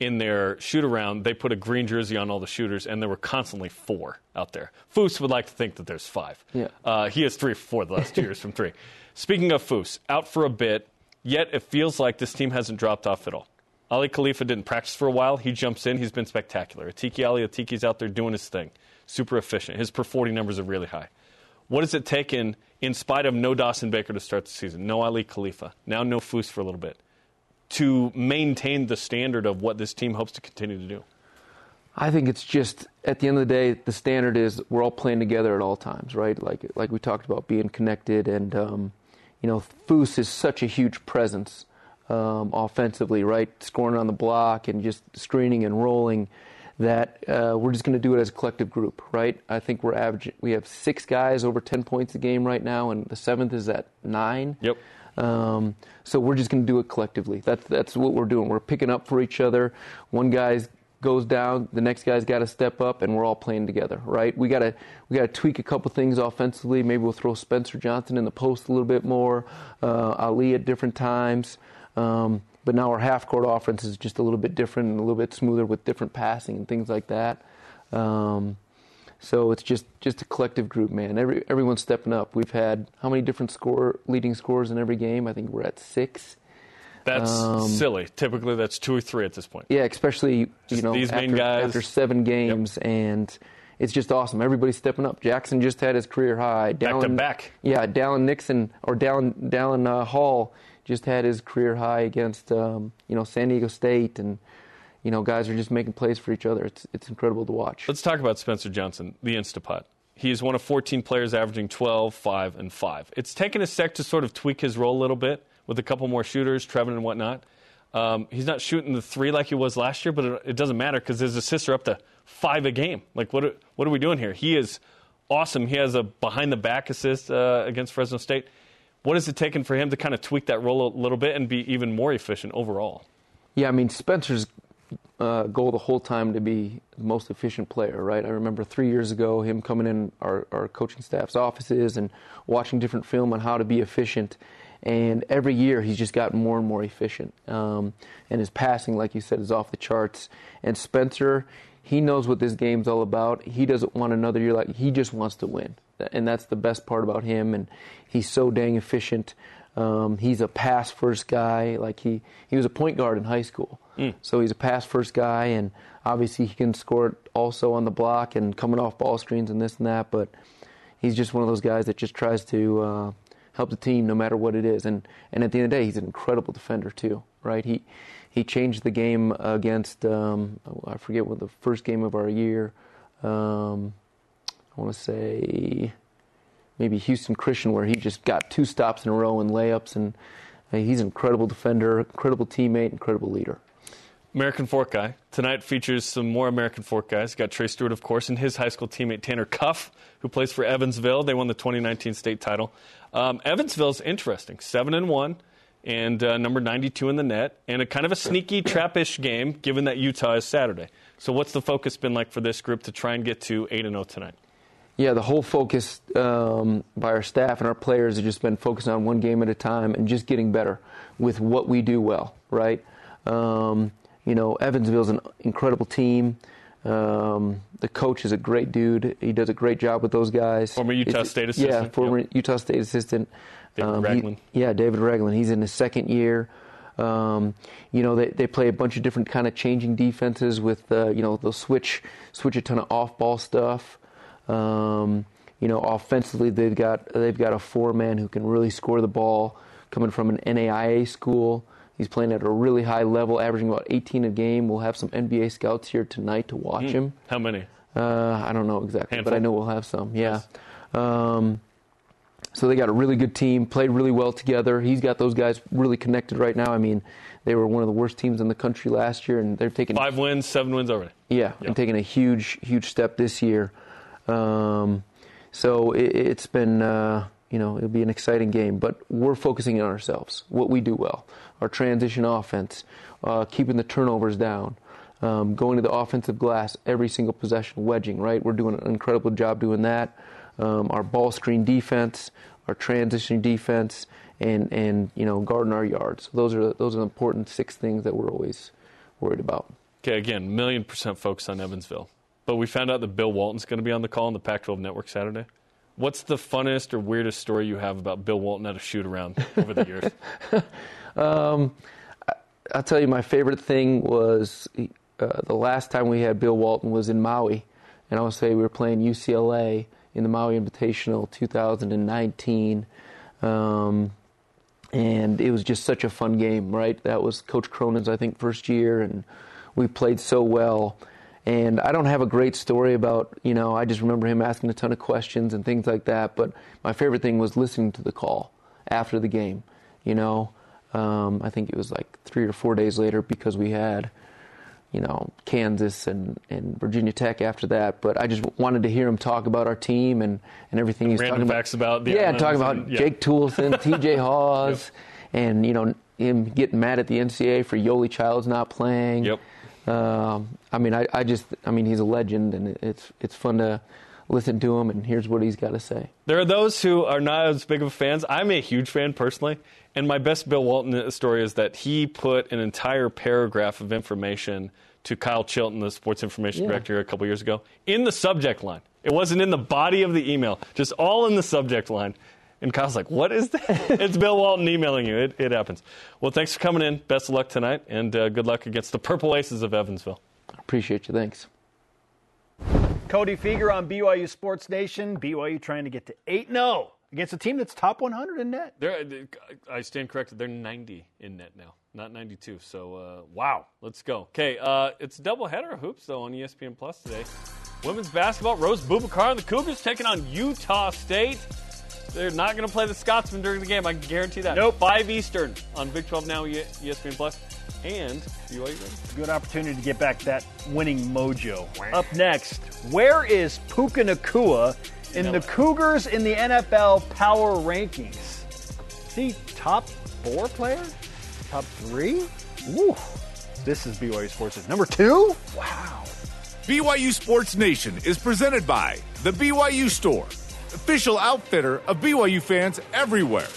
in their shoot around, they put a green jersey on all the shooters, and there were constantly four out there. Foose would like to think that there's five. Yeah. Uh, he has three four the last two years from three. Speaking of Foose, out for a bit, yet it feels like this team hasn't dropped off at all. Ali Khalifa didn't practice for a while. He jumps in. He's been spectacular. Atiki Ali Atiki's out there doing his thing. Super efficient. His per 40 numbers are really high. What has it taken, in spite of no Dawson Baker to start the season, no Ali Khalifa, now no Foose for a little bit, to maintain the standard of what this team hopes to continue to do? I think it's just at the end of the day, the standard is we're all playing together at all times, right? Like like we talked about being connected, and um, you know, Foose is such a huge presence um, offensively, right? Scoring on the block and just screening and rolling. That uh, we're just going to do it as a collective group, right? I think we're averaging. We have six guys over ten points a game right now, and the seventh is at nine. Yep. Um, so we're just going to do it collectively. That's that's what we're doing. We're picking up for each other. One guy goes down, the next guy's got to step up, and we're all playing together, right? We got to we got to tweak a couple things offensively. Maybe we'll throw Spencer Johnson in the post a little bit more, uh, Ali at different times. Um, but now our half court offense is just a little bit different and a little bit smoother with different passing and things like that. Um, so it's just just a collective group, man. Every everyone's stepping up. We've had how many different score leading scores in every game? I think we're at six. That's Um, silly. Typically, that's two or three at this point. Yeah, especially you know these after, main guys. after seven games, and it's just awesome. Everybody's stepping up. Jackson just had his career high. Back to back. Yeah, Dallin Nixon or Dallin Dallin uh, Hall just had his career high against um, you know San Diego State, and you know guys are just making plays for each other. It's it's incredible to watch. Let's talk about Spencer Johnson, the Instapot. He is one of 14 players averaging 12, 5, and 5. It's taken a sec to sort of tweak his role a little bit with a couple more shooters, Trevin and whatnot. Um, he's not shooting the three like he was last year, but it, it doesn't matter because his assists are up to five a game. Like, what are, what are we doing here? He is awesome. He has a behind the back assist uh, against Fresno State. What has it taken for him to kind of tweak that role a little bit and be even more efficient overall? Yeah, I mean Spencer's uh, goal the whole time to be the most efficient player, right? I remember three years ago him coming in our, our coaching staff's offices and watching different film on how to be efficient. And every year he's just gotten more and more efficient. Um, and his passing, like you said, is off the charts. And Spencer, he knows what this game's all about. He doesn't want another year like he just wants to win. And that's the best part about him. And he's so dang efficient. Um, he's a pass first guy. Like he, he was a point guard in high school. So he's a pass first guy, and obviously he can score it also on the block and coming off ball screens and this and that. But he's just one of those guys that just tries to uh, help the team no matter what it is. And and at the end of the day, he's an incredible defender too, right? He he changed the game against um, I forget what the first game of our year. Um, I want to say maybe Houston Christian, where he just got two stops in a row and layups, and uh, he's an incredible defender, incredible teammate, incredible leader. American Fork Guy. Tonight features some more American Fork guys. Got Trey Stewart, of course, and his high school teammate Tanner Cuff, who plays for Evansville. They won the 2019 state title. Um, Evansville's interesting, seven and one, and uh, number 92 in the net, and a kind of a sneaky trappish game, given that Utah is Saturday. So, what's the focus been like for this group to try and get to eight and zero oh tonight? Yeah, the whole focus um, by our staff and our players has just been focused on one game at a time and just getting better with what we do well, right? Um, you know, Evansville's an incredible team. Um, the coach is a great dude. He does a great job with those guys. Former Utah it's, State assistant. Yeah, former yep. Utah State assistant. David um, Ragland. He, yeah, David Ragland. He's in his second year. Um, you know, they, they play a bunch of different kind of changing defenses with, uh, you know, they'll switch switch a ton of off ball stuff. Um, you know, offensively, they've got they've got a four man who can really score the ball, coming from an NAIA school. He's playing at a really high level, averaging about 18 a game. We'll have some NBA scouts here tonight to watch mm. him. How many? Uh, I don't know exactly, Handful? but I know we'll have some. Yeah. Um, so they got a really good team, played really well together. He's got those guys really connected right now. I mean, they were one of the worst teams in the country last year, and they're taking five wins, seven wins already. Yeah, yep. and taking a huge, huge step this year. Um, so it, has been, uh, you know, it'll be an exciting game. But we're focusing on ourselves, what we do well, our transition offense, uh, keeping the turnovers down, um, going to the offensive glass every single possession, wedging. Right, we're doing an incredible job doing that. Um, our ball screen defense, our transition defense, and and you know guarding our yards. Those are those are important six things that we're always worried about. Okay, again, million percent focus on Evansville. But we found out that Bill Walton's going to be on the call on the Pac 12 network Saturday. What's the funnest or weirdest story you have about Bill Walton at a shoot around over the years? um, I'll tell you, my favorite thing was uh, the last time we had Bill Walton was in Maui. And I will say we were playing UCLA in the Maui Invitational 2019. Um, and it was just such a fun game, right? That was Coach Cronin's, I think, first year, and we played so well. And I don't have a great story about, you know, I just remember him asking a ton of questions and things like that. But my favorite thing was listening to the call after the game. You know, um, I think it was like three or four days later because we had, you know, Kansas and, and Virginia Tech after that. But I just wanted to hear him talk about our team and, and everything he's talking about. about yeah, talking about and, yeah. Jake Toolson, T.J. Haws, yep. and you know him getting mad at the NCAA for Yoeli Childs not playing. Yep. Um, I mean, I, I just, I mean, he's a legend, and it's it's fun to listen to him. And here's what he's got to say. There are those who are not as big of fans. I'm a huge fan personally, and my best Bill Walton story is that he put an entire paragraph of information to Kyle Chilton, the sports information yeah. director, a couple years ago, in the subject line. It wasn't in the body of the email, just all in the subject line. And Kyle's like, what is that? it's Bill Walton emailing you. It, it, happens. Well, thanks for coming in. Best of luck tonight, and uh, good luck against the Purple Aces of Evansville. Appreciate you. Thanks. Cody Fueger on BYU Sports Nation. BYU trying to get to 8 0 against a team that's top 100 in net. They're, I stand corrected. They're 90 in net now, not 92. So, uh, wow. Let's go. Okay, uh, it's a doubleheader of hoops, though, on ESPN Plus today. Women's basketball, Rose Bubakar and the Cougars taking on Utah State. They're not going to play the Scotsman during the game. I can guarantee that. Nope. 5 Eastern on Big 12 Now, ESPN Plus, and BYU Good opportunity to get back that winning mojo. Up next, where is Puka Nacua in no. the Cougars in the NFL power rankings? See, top four player? Top three? Woo. This is BYU Sports. Number two? Wow. BYU Sports Nation is presented by The BYU Store official outfitter of BYU fans everywhere.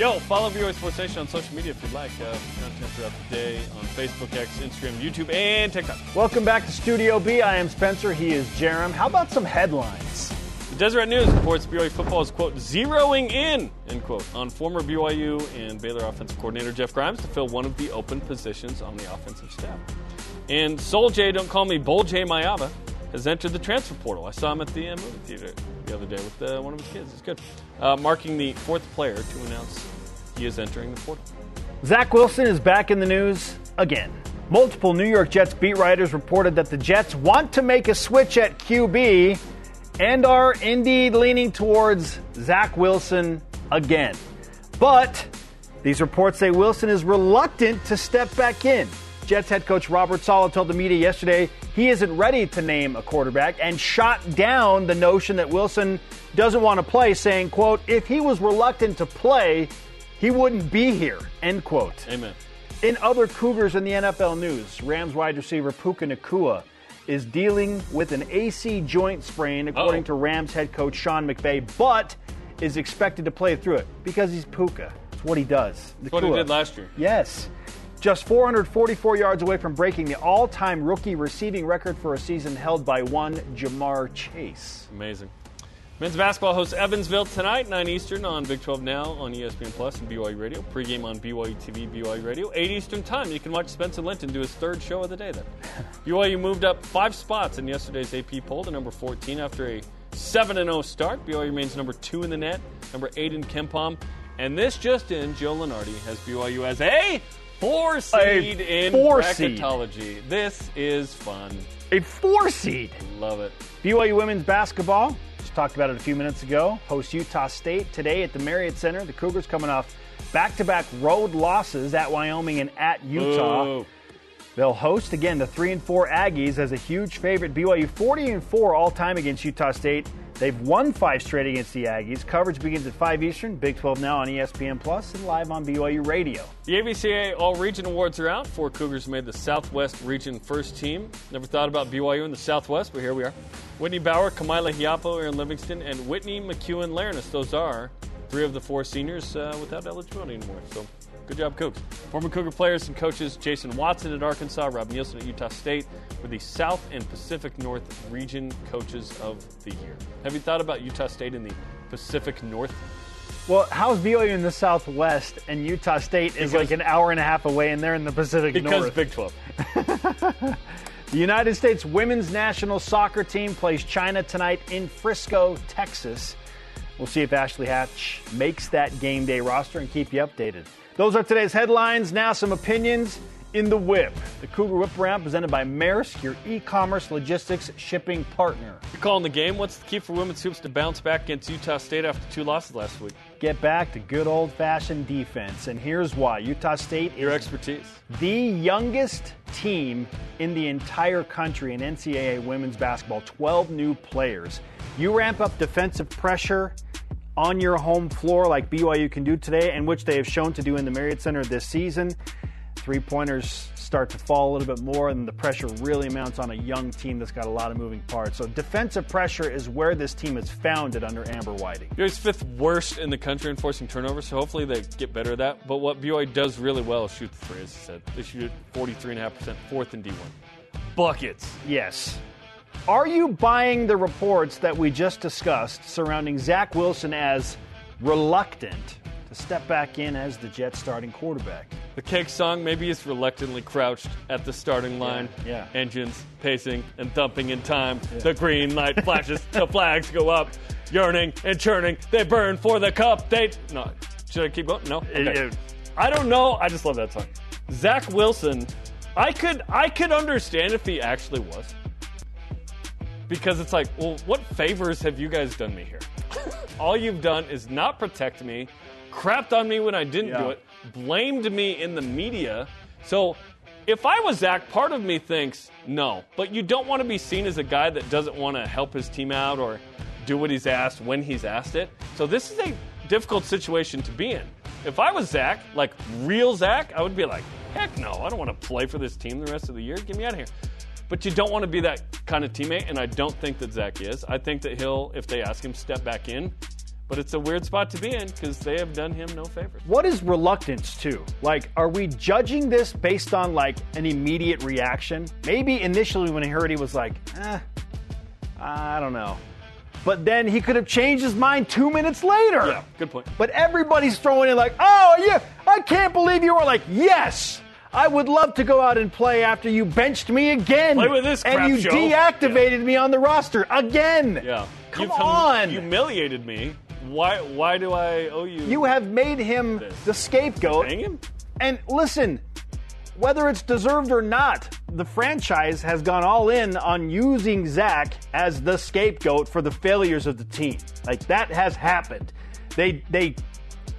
Yo, follow BYU Sports Nation on social media if you'd like. Uh, content throughout the day on Facebook, X, Instagram, YouTube, and TikTok. Welcome back to Studio B. I am Spencer. He is Jarom. How about some headlines? The Deseret News reports BYU football is, quote, zeroing in, end quote, on former BYU and Baylor offensive coordinator Jeff Grimes to fill one of the open positions on the offensive staff. And Soul J, don't call me Bull J Maiava, has entered the transfer portal. I saw him at the uh, movie theater the other day with uh, one of his kids. It's good. Uh, marking the fourth player to announce he is entering the portal. Zach Wilson is back in the news again. Multiple New York Jets beat writers reported that the Jets want to make a switch at QB and are indeed leaning towards Zach Wilson again. But these reports say Wilson is reluctant to step back in. Jets head coach Robert Saleh told the media yesterday he isn't ready to name a quarterback and shot down the notion that Wilson doesn't want to play, saying, quote, if he was reluctant to play, he wouldn't be here, end quote. Amen. In other Cougars in the NFL news, Rams wide receiver Puka Nacua is dealing with an AC joint sprain, according Uh-oh. to Rams head coach Sean McVay, but is expected to play through it because he's Puka. It's what he does. That's what he did last year. Yes. Just 444 yards away from breaking the all time rookie receiving record for a season held by one Ja'Marr Chase. Amazing. Men's basketball hosts Evansville tonight, 9 Eastern on Big 12 Now on ESPN Plus and BYU Radio. Pregame on BYU TV, BYU Radio. 8 Eastern time. You can watch Spencer Linton do his third show of the day then. BYU moved up five spots in yesterday's AP poll to number 14 after a 7 0 start. BYU remains number 2 in the net, number 8 in KenPom. And this just in, Joe Lunardi has BYU as a four seed in four seed. bracketology. This is fun. A four seed. Love it. BYU women's basketball, just talked about it a few minutes ago, hosts Utah State today at the Marriott Center. The Cougars coming off back to back road losses at Wyoming and at Utah. Boo. They'll host again the 3 and 4 Aggies as a huge favorite. BYU 40 and 4 all time against Utah State. They've won five straight against the Aggies. Coverage begins at 5 Eastern, Big 12 now on ESPN Plus and live on BYU Radio. The ABCA All Region Awards are out. Four Cougars made the Southwest Region first team. Never thought about BYU in the Southwest, but here we are. Whitney Bauer, Kamila Hiapo, Erin Livingston, and Whitney McEwen Larenus. Those are three of the four seniors uh, without eligibility anymore. So good job, Cougs. Former Cougar players and coaches Jason Watson at Arkansas, Rob Nielsen at Utah State were the South and Pacific North Region Coaches of the Year. Have you thought about Utah State in the Pacific North? Well, how's BYU in the Southwest and Utah State is Because- like an hour and a half away and they're in the Pacific Because North? Because Big 12. The United States women's national soccer team plays China tonight in Frisco, Texas. We'll see if Ashley Hatch makes that game day roster and keep you updated. Those are today's headlines. Now, some opinions in the whip. The Cougar Whip Round presented by Maersk, your e commerce logistics shipping partner. You're calling the game. What's the key for women's hoops to bounce back against Utah State after two losses last week? Get back to good old fashioned defense. And here's why Utah State Your expertise. the youngest team in the entire country in NCAA women's basketball 12 new players. You ramp up defensive pressure on your home floor like BYU can do today, and which they have shown to do in the Marriott Center this season. Three pointers start to fall a little bit more, and the pressure really mounts on a young team that's got a lot of moving parts. So, defensive pressure is where this team is founded under Amber Whiting. BYU's fifth worst in the country in forcing turnovers, so hopefully they get better at that. But what BYU does really well is shoot the three, as I said. They shoot it 43.5%, fourth in D1. Buckets. Yes. Are you buying the reports that we just discussed surrounding Zach Wilson as reluctant to step back in as the Jets starting quarterback? The cake song, maybe he's reluctantly crouched at the starting line. yeah. Engines pacing and thumping in time. The green light flashes, the flags go up. Yearning and churning, they burn for the cup. They. No. Should I keep going? No? Okay. Uh, I don't know. I just love that song. Zach Wilson, I could I could understand if he actually was. Because it's like, well, what favors have you guys done me here? All you've done is not protect me, crapped on me when I didn't do it, blamed me in the media. So if I was Zach, part of me thinks no. But you don't want to be seen as a guy that doesn't want to help his team out or do what he's asked when he's asked it. So this is a difficult situation to be in. If I was Zach, like real Zach, I would be like, heck no, I don't want to play for this team the rest of the year. Get me out of here. But you don't want to be that kind of teammate, and I don't think that Zach is. I think that he'll, if they ask him, step back in. But it's a weird spot to be in because they have done him no favors. What is reluctance to? Like, are we judging this based on like an immediate reaction? Maybe initially when he heard, he was like, eh, I don't know. But then he could have changed his mind two minutes later. Yeah, good point. But everybody's throwing in like, oh yeah, I can't believe you were like, yes, I would love to go out and play after you benched me again. Play with this and you show. deactivated me on the roster again. Yeah. Come You've hum- on. humiliated me. Why? Why do I owe you? You have made him This. the scapegoat. Hang him? And listen, whether it's deserved or not, the franchise has gone all in on using Zach as the scapegoat for the failures of the team. Like that has happened. They they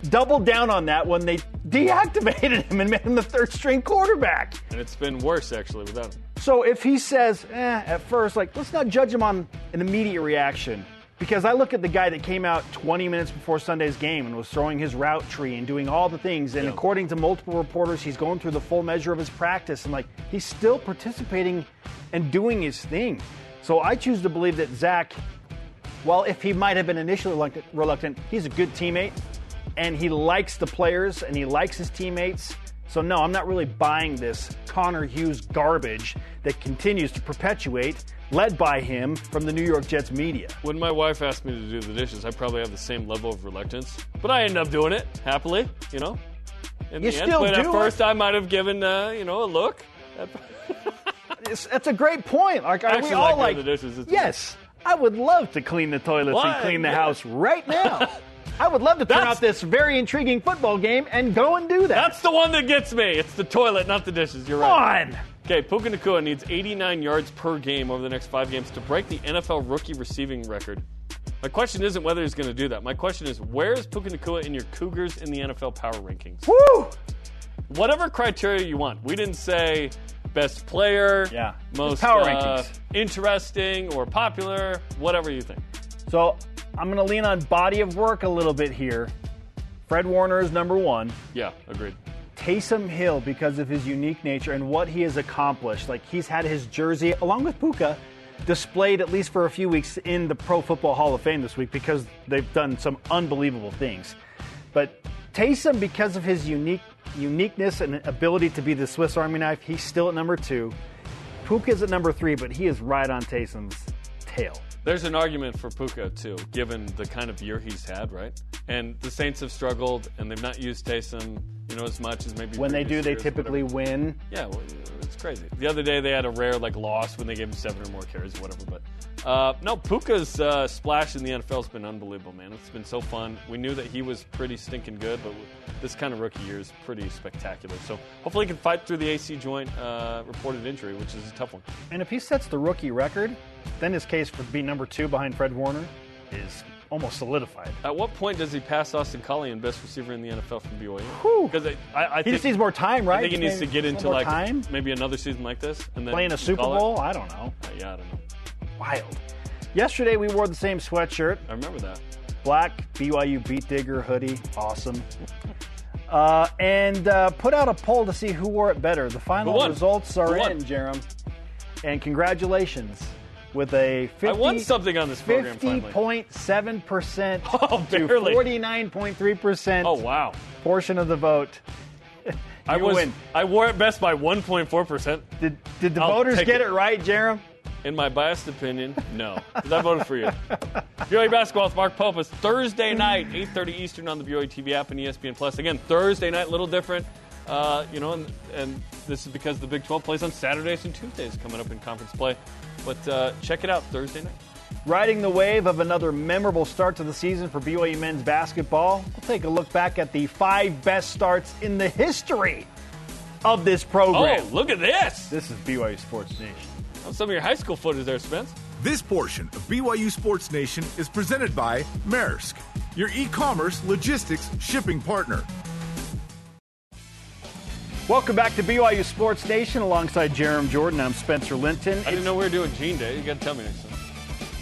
doubled down on that when they deactivated him and made him the third string quarterback. And it's been worse actually without him. So if he says, eh, at first, like, let's not judge him on an immediate reaction. Because I look at the guy that came out 20 minutes before Sunday's game and was throwing his route tree and doing all the things. And Yeah. according to multiple reporters, he's going through the full measure of his practice. And, like, he's still participating and doing his thing. So I choose to believe that Zach, well, if he might have been initially reluctant, reluctant, he's a good teammate and he likes the players and he likes his teammates. So, no, I'm not really buying this Connor Hughes garbage that continues to perpetuate, led by him from the New York Jets media. When my wife asked me to do the dishes, I probably have the same level of reluctance, but I end up doing it happily. You know. In You the end, still but do at it? first I might have given uh, you know a look. It's, that's a great point. Like, are Actually we all like like, the dishes. Yes, I would love to clean the toilets What? and clean the Yeah. house right now. I would love to turn That's- out this very intriguing football game and go and do that. That's the one that gets me. It's the toilet, not the dishes. You're Come right. on. Okay, Puka Nacua needs 89 yards per game over the next five games to break the NFL rookie receiving record. My question isn't whether he's going to do that. My question is, where is Puka Nacua in your Cougars in the NFL power rankings? Woo! Whatever criteria you want. We didn't say best player, Yeah, most power uh, rankings. interesting or popular, whatever you think. So I'm going to lean on body of work a little bit here. Fred Warner is number one. Yeah, agreed. Taysom Hill because of his unique nature and what he has accomplished. Like he's had his jersey, along with Puka, displayed at least for a few weeks in the Pro Football Hall of Fame this week because they've done some unbelievable things. But Taysom, because of his unique uniqueness and ability to be the Swiss Army knife, he's still at number two. Puka is at number three, but he is right on Taysom's tail. There's an argument for Puka too, given the kind of year he's had, right? And the Saints have struggled, and they've not used Taysom, you know, as much as maybe When they do, they typically win. Yeah, well, it's crazy. The other day they had a rare like loss when they gave him seven or more carries, or whatever. But uh, no, Puka's uh, splash in the NFL has been unbelievable, man. It's been so fun. We knew that he was pretty stinking good, but this kind of rookie year is pretty spectacular. So hopefully he can fight through the AC joint uh, reported injury, which is a tough one. And if he sets the rookie record, then his case for being number two behind Fred Warner is almost solidified. At what point does he pass Austin Collie and best receiver in the NFL from BYU? Because I, I, I He think just needs more time, right? I think he needs to get into like time. maybe another season like this, and then Playing a Super call it. Bowl? I don't know. Uh, yeah, I don't know. Wild. Yesterday we wore the same sweatshirt, I remember that. black BYU Beat Digger hoodie, awesome. Uh, and uh, put out a poll to see who wore it better. The final results are in, Jarom. And congratulations with a 50, I won something on this program finally. 50.7% Oh, to 49.3% Oh wow! portion of the vote. I was win. I wore it best by 1.4 percent. Did, did the I'll voters get it. it right, Jarom? In my biased opinion, no. I voted for you. BYU basketball with Mark Popus Thursday night, 8:30 Eastern on the BYU TV app and ESPN Plus. Again, Thursday night, a little different. Uh, you know, and, and this is because the Big 12 plays on Saturdays and Tuesdays coming up in conference play. But uh, check it out Thursday night. Riding the wave of another memorable start to the season for BYU men's basketball, we'll take a look back at the five best starts in the history of this program. Oh, look at this! This is BYU Sports Nation. Oh, some of your high school footage there, Spence. This portion of BYU Sports Nation is presented by Maersk, your e commerce logistics shipping partner. Welcome back to BYU Sports Nation alongside Jarom Jordan. I'm Spencer Linton. I didn't know we were doing Jean Day. You got to tell me next time.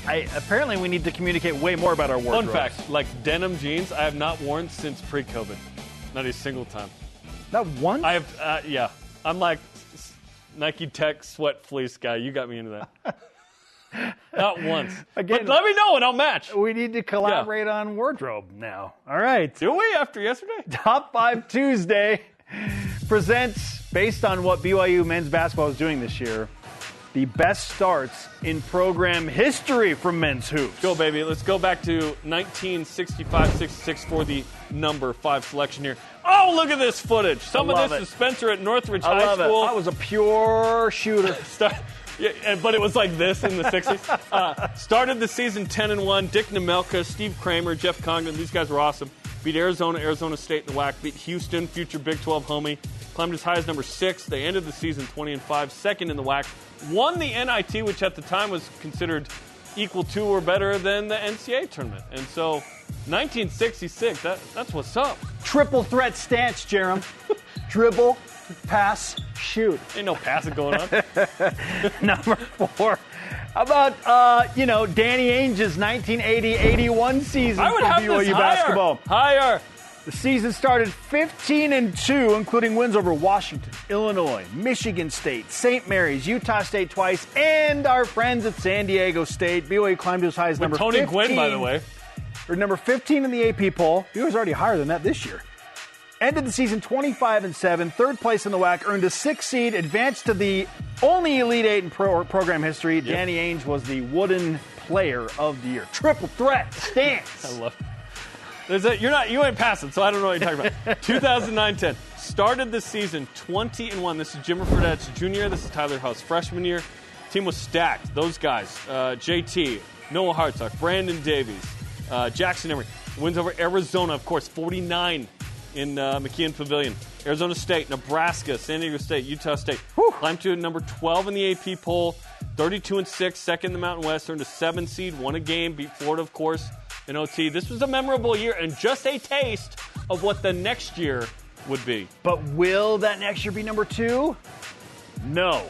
I, apparently, we need to communicate way more about our wardrobe. Fun fact: like denim jeans, I have not worn since pre-COVID. Not a single time. Not one? I have, uh, yeah. I'm like Nike Tech sweat fleece guy. You got me into that. Not once. Again- but let me know and I'll match. we need to collaborate on wardrobe now. All right. Do we after yesterday? Top 5 Tuesday presents, based on what BYU men's basketball is doing this year, the best starts in program history from men's hoops. Go, baby. Let's go back to 1965 66 for the number five selection here. Oh, look at this footage. Some of this it. is Spencer at Northridge I High School. it. I was a pure shooter. Yeah, but it was like this in the 60s. Uh, started the season 10 and 1. Dick Nemelka, Steve Kramer, Jeff Congdon. These guys were awesome. Beat Arizona, Arizona State in the WAC. Beat Houston, future Big 12 homie. Climbed as high as number six. They ended the season 20 and 5, second in the WAC. Won the NIT, which at the time was considered equal to or better than the NCAA tournament. And so, 1966. That, that's what's up. Triple threat stance, Jarom. Dribble, pass, shoot. Ain't no passing going on. Number four. How about, uh, you know, Danny Ainge's 1980-81 season I would for have BYU this higher. basketball? Higher. The season started 15 and 2, including wins over Washington, Illinois, Michigan State, St. Mary's, Utah State twice, and our friends at San Diego State. BYU climbed as high as number Tony 15. Gwynn, by the way. or number 15 in the AP poll. He was already higher than that this year. Ended the season 25 and 7, third place in the WAC, earned a six seed, advanced to the only Elite Eight in pro- program history. Danny Ainge was the wooden player of the year. Triple threat stance. I love. There's a, you're not you ain't passing, so I don't know what you're talking about. 2009-10 started the season 20 and one. This is Jimmer Fredette's junior. This is Tyler Haws freshman year. Team was stacked. Those guys: uh, JT, Noah Hartsock, Brandon Davies, uh, Jackson Emery. Wins over Arizona, of course, 49 in uh, McKale Pavilion. Arizona State, Nebraska, San Diego State, Utah State. Climbed to number 12 in the AP poll. 32 and 6, second in the Mountain West, earned a seven seed, won a game, beat Florida, of course, in OT. This was a memorable year and just a taste of what the next year would be. But will that next year be number two? No.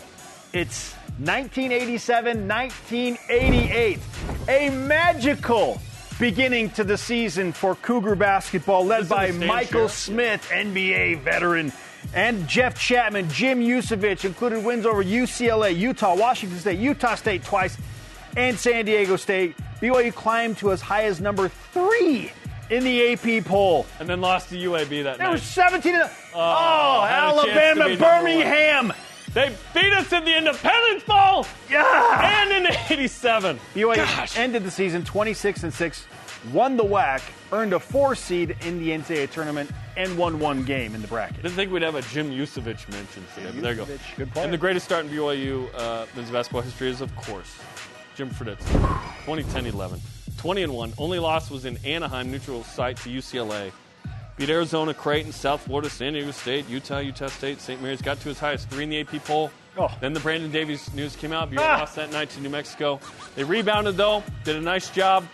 It's 1987 1988. A magical beginning to the season for Cougar basketball, led by Michael here. Smith, NBA veteran, and Jeff Chatman, Jim Yusevich, included wins over UCLA, Utah, Washington State, Utah State twice, and San Diego State. BYU climbed to as high as number three in the AP poll. And then lost to UAB that There night. was 17 and oh, had a chance to Alabama, be number one. Birmingham. They beat us in the Independence Bowl Yeah. and in 87. BYU ended the season 26 and 6, won the WAC, earned a four seed in the NCAA tournament, and won one game in the bracket. I Didn't think we'd have a Jim Yusevich mention today, but there you go. Good player. And the greatest start in BYU uh, men's basketball history is, of course, Jimmer Fredette. 2010-11. 20 and 1. Only loss was in Anaheim, neutral site to UCLA. Beat Arizona, Creighton, South Florida, San Diego State, Utah, Utah State, St. Mary's. Got to as high as three in the AP poll. Oh. Then the Brandon Davies news came out. BYU Ah. lost that night to New Mexico. They rebounded, though, did a nice job,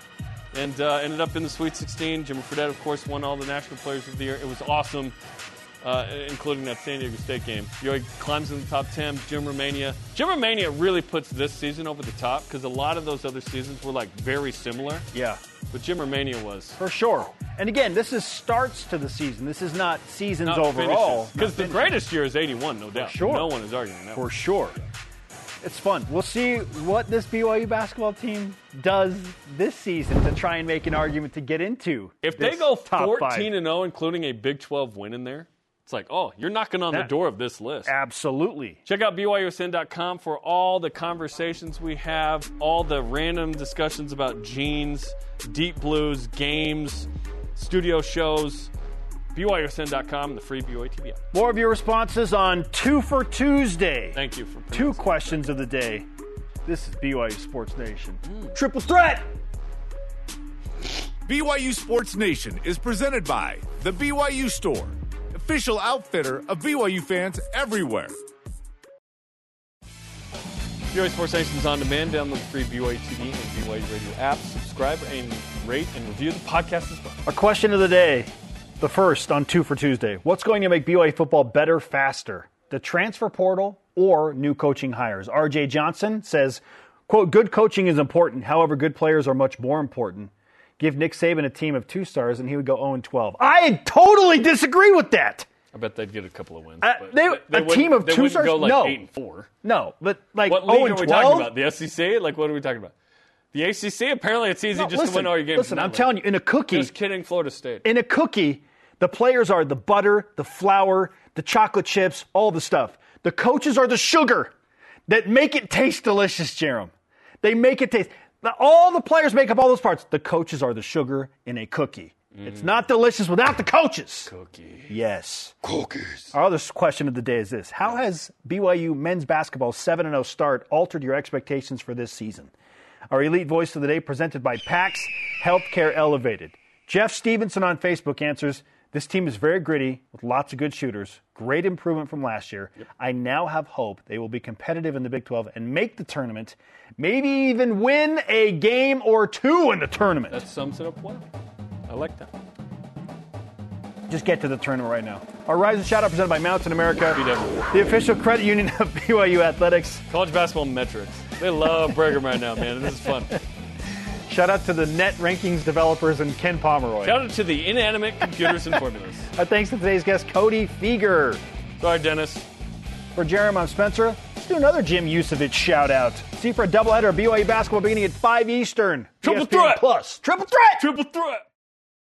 and uh, ended up in the Sweet 16. Jimmer Fredette, of course, won all the National Players of the Year. It was awesome, uh, including that San Diego State game. BYU climbs in the top 10. Jimmermania. Jim Romania really puts this season over the top because a lot of those other seasons were like very similar. Yeah, But Jimmermania was. for sure. And again, this is starts to the season. This is not seasons Not overall. Because the greatest year is 81, no doubt. sure. No one is arguing that. For sure. It's fun. We'll see what this BYU basketball team does this season to try and make an argument to get into. If they go top 14 five. and 0, including a Big 12 win in there, it's like, oh, you're knocking on the door of this list. Absolutely. Check out BYUSN.com for all the conversations we have, all the random discussions about jeans, deep blues, games, studio shows. BYUSN.com and the free BYU TV app. More of your responses on Two for Tuesday. Thank you for Two questions of the day. This is BYU Sports Nation. Mm. Triple threat. BYU Sports Nation is presented by The BYU Store, official outfitter of BYU fans everywhere. BYU Sports Nation's on demand. Download the free BYU TV and BYU Radio app. Subscribe and rate and review the podcast as well. Our question of the day, the first on Two for Tuesday. What's going to make BYU football better faster? The transfer portal or new coaching hires? RJ Johnson says, quote, good coaching is important. However, good players are much more important. Give Nick Saban a team of two stars and he would go 0 12. I totally disagree with that. I bet they'd get a couple of wins. Uh, but they- a team of they two stars? Go like No. eight and four. No, but like What 0 league are we 12? talking about? The SEC? Like, what are we talking about? The ACC? Apparently, it's easy No, just listen, to win all your games. Listen, I'm telling you, in a cookie, Just kidding, Florida State. in a cookie, the players are the butter, the flour, the chocolate chips, all the stuff. The coaches are the sugar that make it taste delicious, Jarom. They make it taste. All the players make up all those parts. The coaches are the sugar in a cookie. It's not delicious without the coaches. Cookie. Yes. Cookies. Our other question of the day is this How has BYU men's basketball's 7 0 start altered your expectations for this season? Our elite voice of the day presented by PAX Healthcare Elevated. Jeff Stevenson on Facebook answers This team is very gritty with lots of good shooters. Great improvement from last year. I now have hope they will be competitive in the Big 12 and make the tournament, maybe even win a game or two in the tournament. That sums it up well. I like that. Just get to the tournament right now. Our Rise and Shout out presented by Mountain America, the official credit union of BYU Athletics. College basketball metrics. They love Brigham right now, man. This is fun. Shout out to the net rankings developers and Ken Pomeroy. Shout out to the inanimate computers and formulas. Our uh, thanks to today's guest, Cody Fueger. Sorry, Dennis. For Jeremy, I'm Spencer. Let's do another Jim Yusevich shout out. See for a doubleheader of BYU basketball beginning at 5 Eastern. Triple ESPN threat. Plus. Triple threat! Triple threat.